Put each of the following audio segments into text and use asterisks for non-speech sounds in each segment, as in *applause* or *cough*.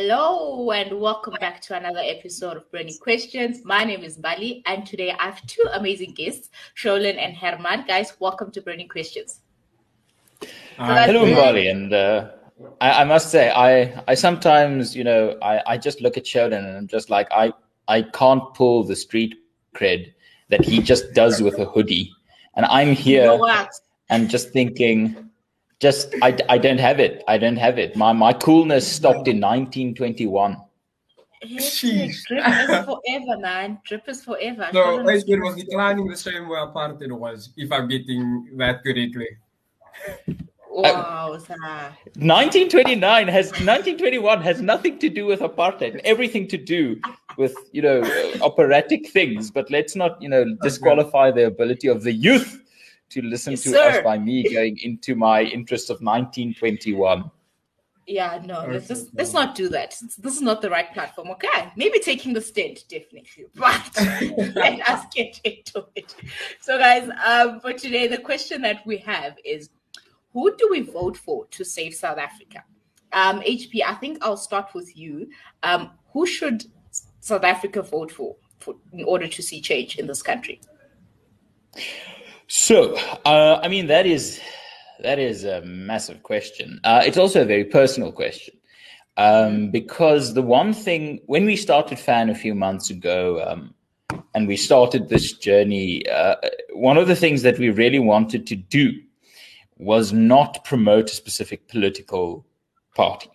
Hello and welcome back to another episode of Burning Questions. My name is Bali and today I have two amazing guests, Sholin and Herman. Guys, welcome to Burning Questions. Hello, Bali, and uh, I, I, must say, I, I sometimes, you know, I, I just look at Sheldon and I'm just like, I, I can't pull the street cred that he just does with a hoodie, and I'm here you know and just thinking, just I, I don't have it. I don't have it. My my coolness stopped in 1921. Sheesh. Drip is forever, man. Drip is forever. No, it was declining the same way apartheid was, if I'm getting that correctly. Wow, uh, 1929 has 1921 has nothing to do with apartheid. Everything to do with you know operatic things. But let's not you know disqualify the ability of the youth to listen yes, to sir. us by me going into my interest of 1921. Yeah, no, let's just let's not do that. This is not the right platform. Okay, maybe taking the stand definitely, *laughs* but *laughs* let us get into it. So, guys, um, for today, the question that we have is who do we vote for to save South Africa? Um, HP, I think I'll start with you. Um, who should South Africa vote for, for in order to see change in this country? So, uh, I mean, that is that is a massive question. Uh, it's also a very personal question um, because the one thing when we started Fan a few months ago, um, and we started this journey, uh, one of the things that we really wanted to do was not promote a specific political party.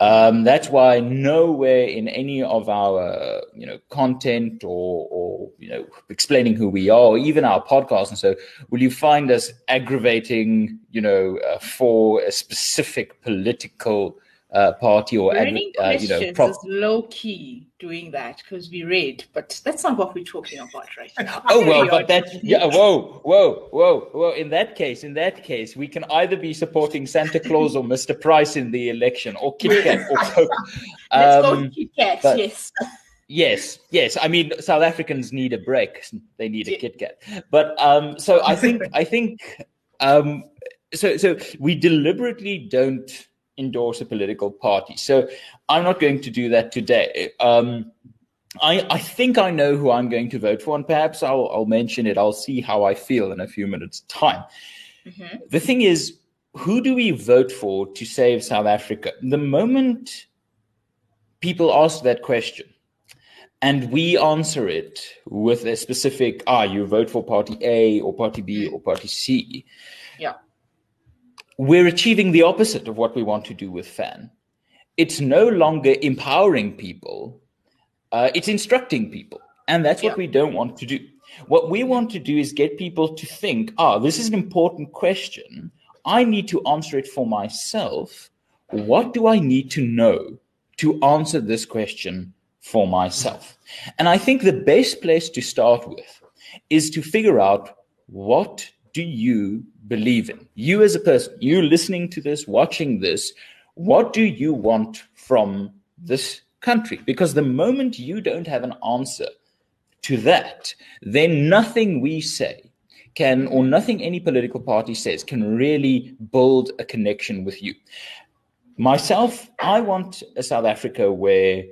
Um, that's why nowhere in any of our you know content or, or you know explaining who we are, or even our podcast and so, will you find us aggravating you know uh, for a specific political uh, party or adver- uh, you know prop- is low key doing that because we read, but that's not what we're talking about right now. *laughs* oh well, but that yeah, whoa, whoa, whoa, whoa. In that case, in that case, we can either be supporting Santa Claus or Mr. Price in the election, or Kit Kat or *laughs* Coke. Let's um, go Kit Kat. But, yes. Yes, yes. I mean, South Africans need a break. They need a yeah. Kit Kat. But um, so I *laughs* think I think um, so. So we deliberately don't endorse a political party. So I'm not going to do that today. Um, I, I think I know who I'm going to vote for, and perhaps I'll, I'll mention it. I'll see how I feel in a few minutes' time. Mm-hmm. The thing is, who do we vote for to save South Africa? The moment people ask that question, and we answer it with a specific, ah, you vote for party A or party B or party C. We're achieving the opposite of what we want to do with FAN. It's no longer empowering people, uh, it's instructing people. And that's what yeah. we don't want to do. What we want to do is get people to think, ah, this is an important question. I need to answer it for myself. What do I need to know to answer this question for myself? And I think the best place to start with is to figure out what do you believe in? You as a person, you listening to this, watching this, what do you want from this country? Because the moment you don't have an answer to that, then nothing we say can, or nothing any political party says, can really build a connection with you. Myself, I want a South Africa where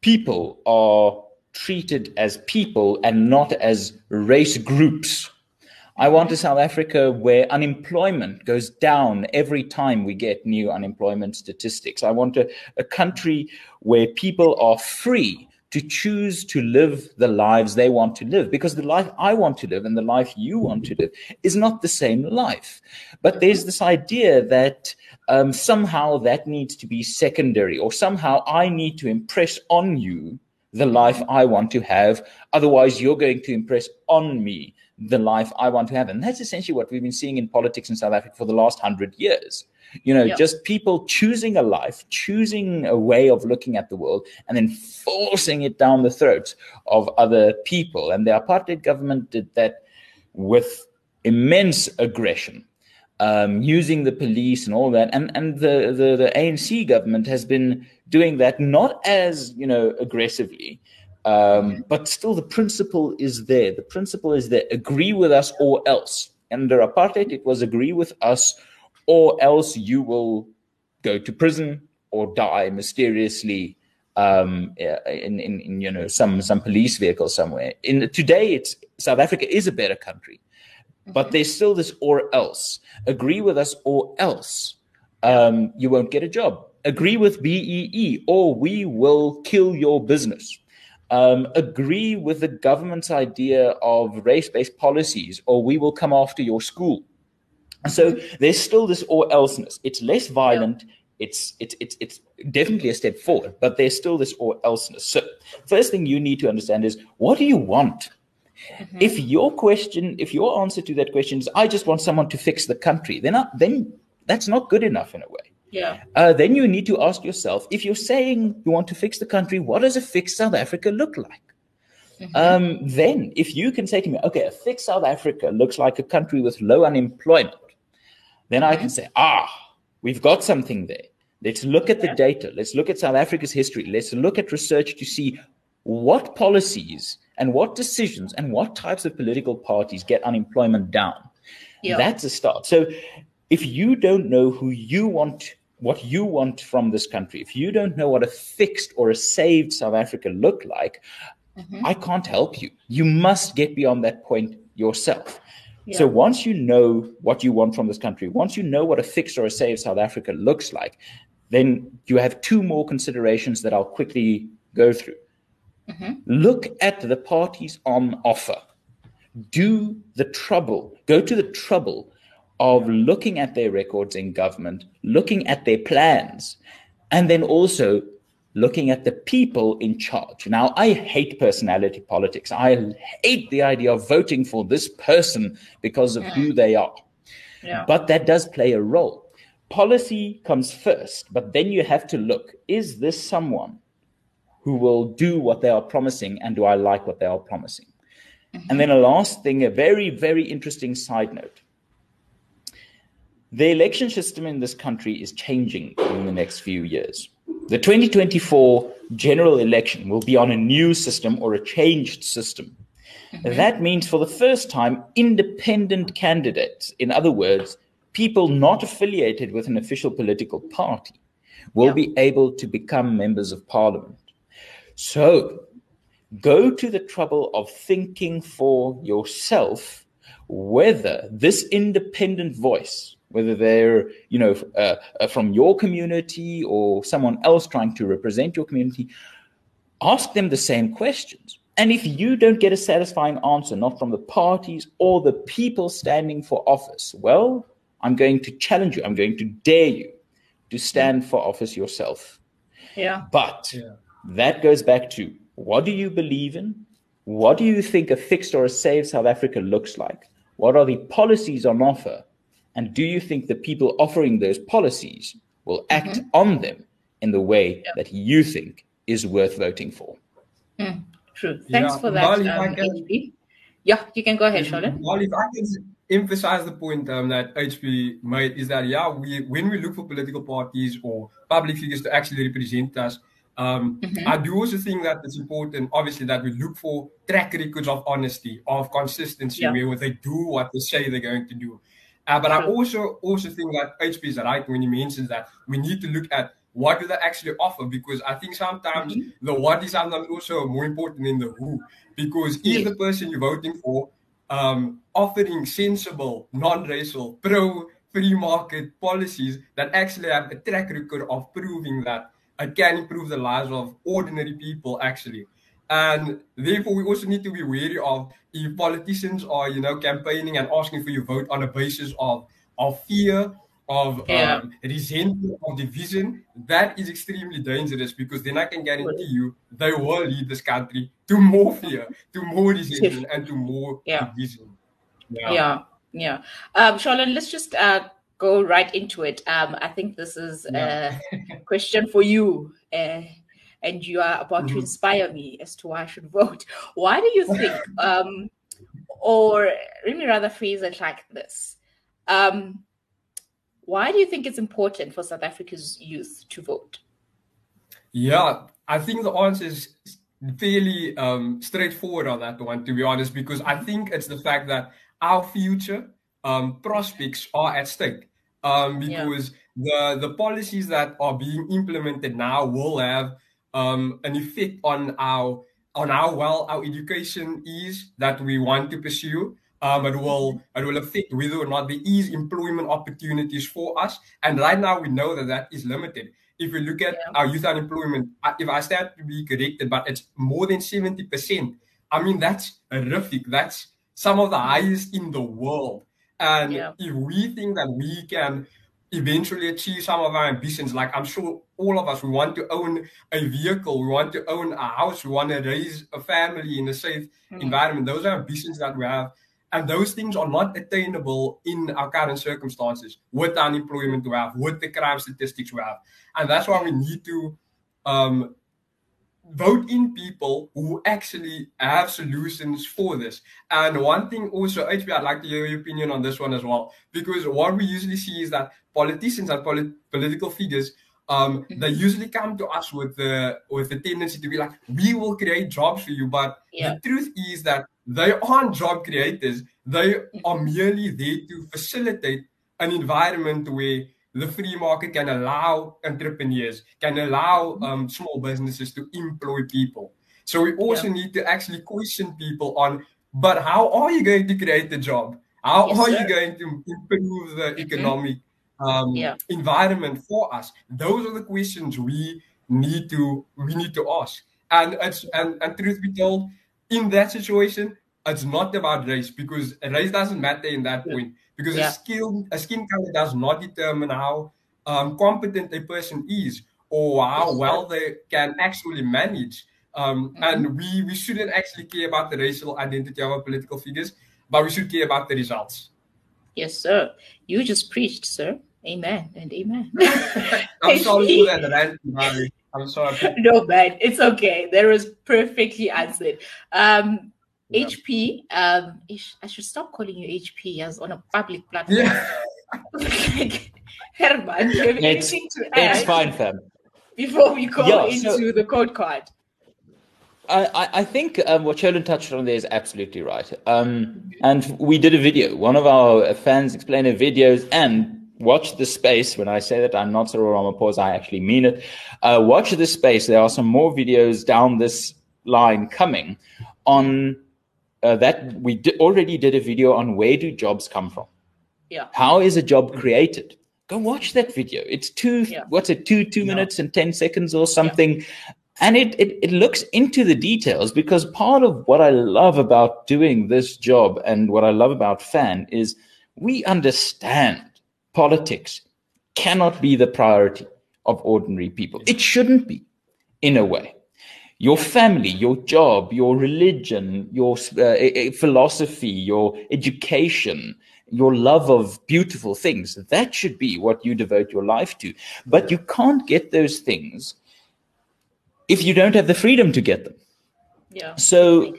people are treated as people and not as race groups I want a South Africa where unemployment goes down every time we get new unemployment statistics. I want a, a country where people are free to choose to live the lives they want to live because the life I want to live and the life you want to live is not the same life. But there's this idea that um, somehow that needs to be secondary or somehow I need to impress on you the life I want to have. Otherwise, you're going to impress on me the life I want to have. And that's essentially what we've been seeing in politics in South Africa for the last hundred years. You know, just people choosing a life, choosing a way of looking at the world, and then forcing it down the throats of other people. And the apartheid government did that with immense aggression. Um, using the police and all that, and and the, the the ANC government has been doing that not as you know aggressively, um, but still, the principle is there. The principle is there. Agree with us or else. Under apartheid, it was agree with us or else you will go to prison or die mysteriously um, in, in, in, you know some some police vehicle somewhere. In today, it's South Africa is a better country, but mm-hmm. there's still this or else. Agree with us or else um, you won't get a job. Agree with BEE or we will kill your business. Um, agree with the government's idea of race-based policies or we will come after your school. So mm-hmm. there's still this or elseness. It's less violent. It's it's it's it's definitely a step forward, but there's still this or elseness. So first thing you need to understand is what do you want? Mm-hmm. If your question, if your answer to that question is I just want someone to fix the country, then uh, then that's not good enough in a way. Yeah. Uh, then you need to ask yourself if you're saying you want to fix the country, what does a fixed South Africa look like? Mm-hmm. Um, then, if you can say to me, okay, a fixed South Africa looks like a country with low unemployment, then mm-hmm. I can say, ah, we've got something there. Let's look at the data. Let's look at South Africa's history. Let's look at research to see what policies and what decisions and what types of political parties get unemployment down. Yeah. That's a start. So if you don't know who you want, what you want from this country, if you don't know what a fixed or a saved South Africa look like, mm-hmm. I can't help you. You must get beyond that point yourself. So once you know what you want from this country, once you know what a fixed or a saved South Africa looks like, then you have two more considerations that I'll quickly go through. Mm-hmm. Look at the parties on offer. Do the trouble, go to the trouble of looking at their records in government, looking at their plans, and then also looking at the people in charge. Now, I hate personality politics. I hate the idea of voting for this person because of yeah. who they are. Yeah. But that does play a role policy comes first, but then you have to look is this someone who will do what they are promising, and do I like what they are promising? Mm-hmm. And then a last thing, a very, very interesting side note. The election system in this country is changing in the next few years. The 2024 general election will be on a new system or a changed system. Mm-hmm. That means for the first time, independent candidates, in other words, people not affiliated with an official political party will yeah. be able to become members of parliament. So go to the trouble of thinking for yourself whether this independent voice, whether they're you know uh, uh, from your community or someone else trying to represent your community, ask them the same questions. And if you don't get a satisfying answer, not from the parties or the people standing for office, well, I'm going to challenge you. I'm going to dare you to stand for office yourself. Yeah. But yeah. that goes back to what do you believe in? What do you think a fixed or a saved South Africa looks like? What are the policies on offer? And do you think the people offering those policies will act mm-hmm. on them in the way yeah. that you think is worth voting for? Mm, true. Thanks yeah. for that. um, can... Yeah, you can go ahead, Charlotte. Well, if I can emphasize the point um, that HP made is that yeah, we when we look for political parties or public figures to actually represent us, um, mm-hmm. I do also think that it's important, obviously, that we look for track records of honesty, of consistency, yeah. where they do what they say they're going to do. Uh, but I also also think that HP is right when he mentions that we need to look at what do they actually offer because I think sometimes mm-hmm. the what is sometimes also more important than the who because if the person you're voting for um, offering sensible, non-racial, pro-free market policies that actually have a track record of proving that it can improve the lives of ordinary people actually. And therefore, we also need to be wary of if politicians are, you know, campaigning and asking for your vote on a basis of of fear of yeah. um, resentment, of division, that is extremely dangerous because then I can guarantee you they will lead this country to more fear, to more resentment, and to more yeah. division. Yeah, yeah. yeah. Um, Charlotte, let's just uh, go right into it. Um, I think this is yeah. a question for you. Uh, and you are about mm-hmm. to inspire me as to why I should vote. Why do you think, *laughs* um, or let me rather phrase it like this: um, why do you think it's important for South Africa's youth to vote? Yeah, I think the answer is fairly um, straightforward on that one, to be honest, because I think it's the fact that our future um, prospects are at stake. Um, because yeah. the the policies that are being implemented now will have um, an effect on our on how well our education is that we want to pursue. Um, it will it will affect whether or not there is employment opportunities for us. And right now we know that that is limited. If we look at yeah. our youth unemployment, if I start to be corrected, but it's more than seventy percent. I mean that's horrific. That's some of the highest in the world. And yeah. if we think that we can eventually achieve some of our ambitions. Like I'm sure all of us, we want to own a vehicle, we want to own a house, we want to raise a family in a safe mm-hmm. environment. Those are ambitions that we have. And those things are not attainable in our current circumstances with the unemployment we have, with the crime statistics we have. And that's why we need to um, vote in people who actually have solutions for this. And one thing also, HP, I'd like to hear your opinion on this one as well, because what we usually see is that politicians and polit- political figures, um, mm-hmm. they usually come to us with the with the tendency to be like, we will create jobs for you. But yeah. the truth is that they aren't job creators. They are merely there to facilitate an environment where the free market can allow entrepreneurs, can allow um, small businesses to employ people. So we also yeah. need to actually question people on, but how are you going to create the job? How yes, are sir. you going to improve the mm-hmm. economic um, yeah. environment for us? Those are the questions we need to we need to ask. And it's and, and truth be told, in that situation, it's not about race because race doesn't matter in that point because yeah. a skill a skin color does not determine how um, competent a person is or how well they can actually manage. Um, mm-hmm. And we we shouldn't actually care about the racial identity of our political figures, but we should care about the results. Yes, sir. You just preached, sir. Amen and amen. *laughs* I'm sorry for that rant, I'm sorry. *laughs* No, man, it's okay. That was perfectly answered. Um, yeah. HP, um, I should stop calling you HP as on a public platform. Yeah. *laughs* Herman, you have it's, anything to add? It's fine, fam. Before we go yeah, into so, the code card. I, I think um, what Sholin touched on there is absolutely right. Um, and we did a video. One of our fans explained a videos and watch the space. When I say that, I'm not Cyril Ramaphosa. I actually mean it. Uh, watch the space. There are some more videos down this line coming on uh, that we di- already did a video on where do jobs come from. Yeah. How is a job created? Go watch that video. It's two. Yeah. What's it? Two two minutes and ten seconds or something. Yeah. And it, it it looks into the details because part of what I love about doing this job and what I love about Fan is we understand politics cannot be the priority of ordinary people. It shouldn't be, in a way your family, your job, your religion, your uh, philosophy, your education, your love of beautiful things. That should be what you devote your life to. But you can't get those things if you don't have the freedom to get them. Yeah. So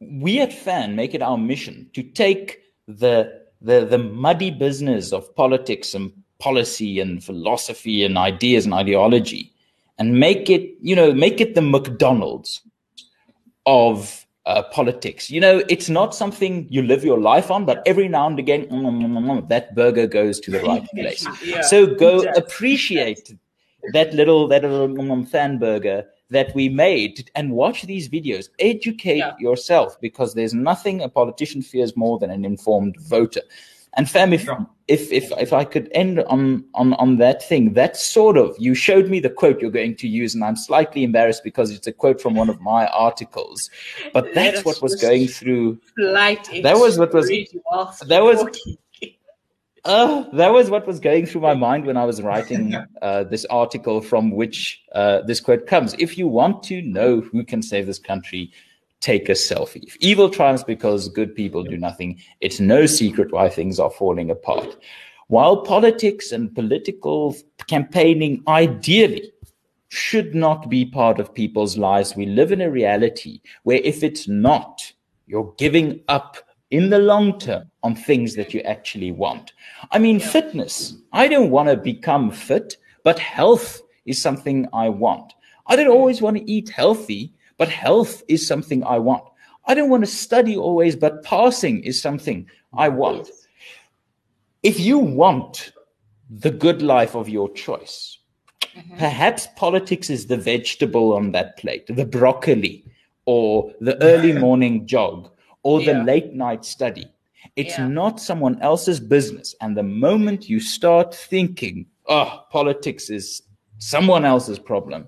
we at FAN make it our mission to take the the the muddy business of politics and policy and philosophy and ideas and ideology and make it, you know, make it the McDonald's of uh, politics. You know, it's not something you live your life on, but every now and again, mm, mm, mm, that burger goes to the *laughs* right place. yeah, so go appreciate that little that little fan burger that we made and watch these videos. Educate yeah. yourself because there's nothing a politician fears more than an informed voter. And fam, if if if if I could end on on on that thing, that sort of you showed me the quote you're going to use, and I'm slightly embarrassed because it's a quote from one of my articles. But that's what was going through. That was what was. That was. *laughs* Uh, that was what was going through my mind when I was writing *laughs* uh, this article from which uh, this quote comes. If you want to know who can save this country, take a selfie. If evil triumphs because good people do nothing, it's no secret why things are falling apart. While politics and political campaigning ideally should not be part of people's lives, we live in a reality where if it's not, you're giving up in the long term on things that you actually want. I mean, fitness. I don't want to become fit, but health is something I want. I don't always want to eat healthy, but health is something I want. I don't want to study always, but passing is something I want. If you want the good life of your choice. Mm-hmm. Perhaps politics is the vegetable on that plate, the broccoli, or the early *laughs* morning jog, or yeah. the late night study. It's yeah. not someone else's business. And the moment you start thinking, oh, politics is someone else's problem,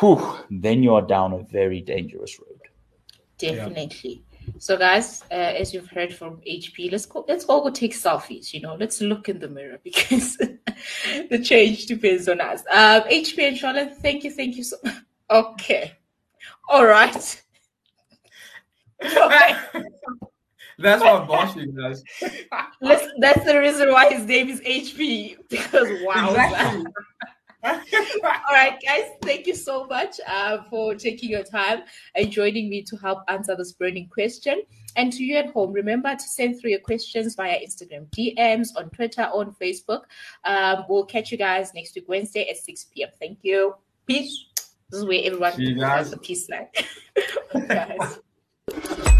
whew, then you are down a very dangerous road. Definitely. Yeah. So, guys, uh, as you've heard from HP, let's go. Let's all go take selfies. You know, let's look in the mirror *laughs* because the change depends on us. Um, HP and Charlotte, thank you, thank you so. *laughs* Okay, all right. *laughs* That's what Bosching does. that's the reason why his name is HP because wow. Exactly. *laughs* All right, guys, thank you so much uh, for taking your time and joining me to help answer this burning question. And to you at home, remember to send through your questions via Instagram DMs, on Twitter, on Facebook. Um, we'll catch you guys next week, Wednesday at 6 p.m. Thank you. Peace. This is where everyone has a peace sign. *laughs* guys. *laughs*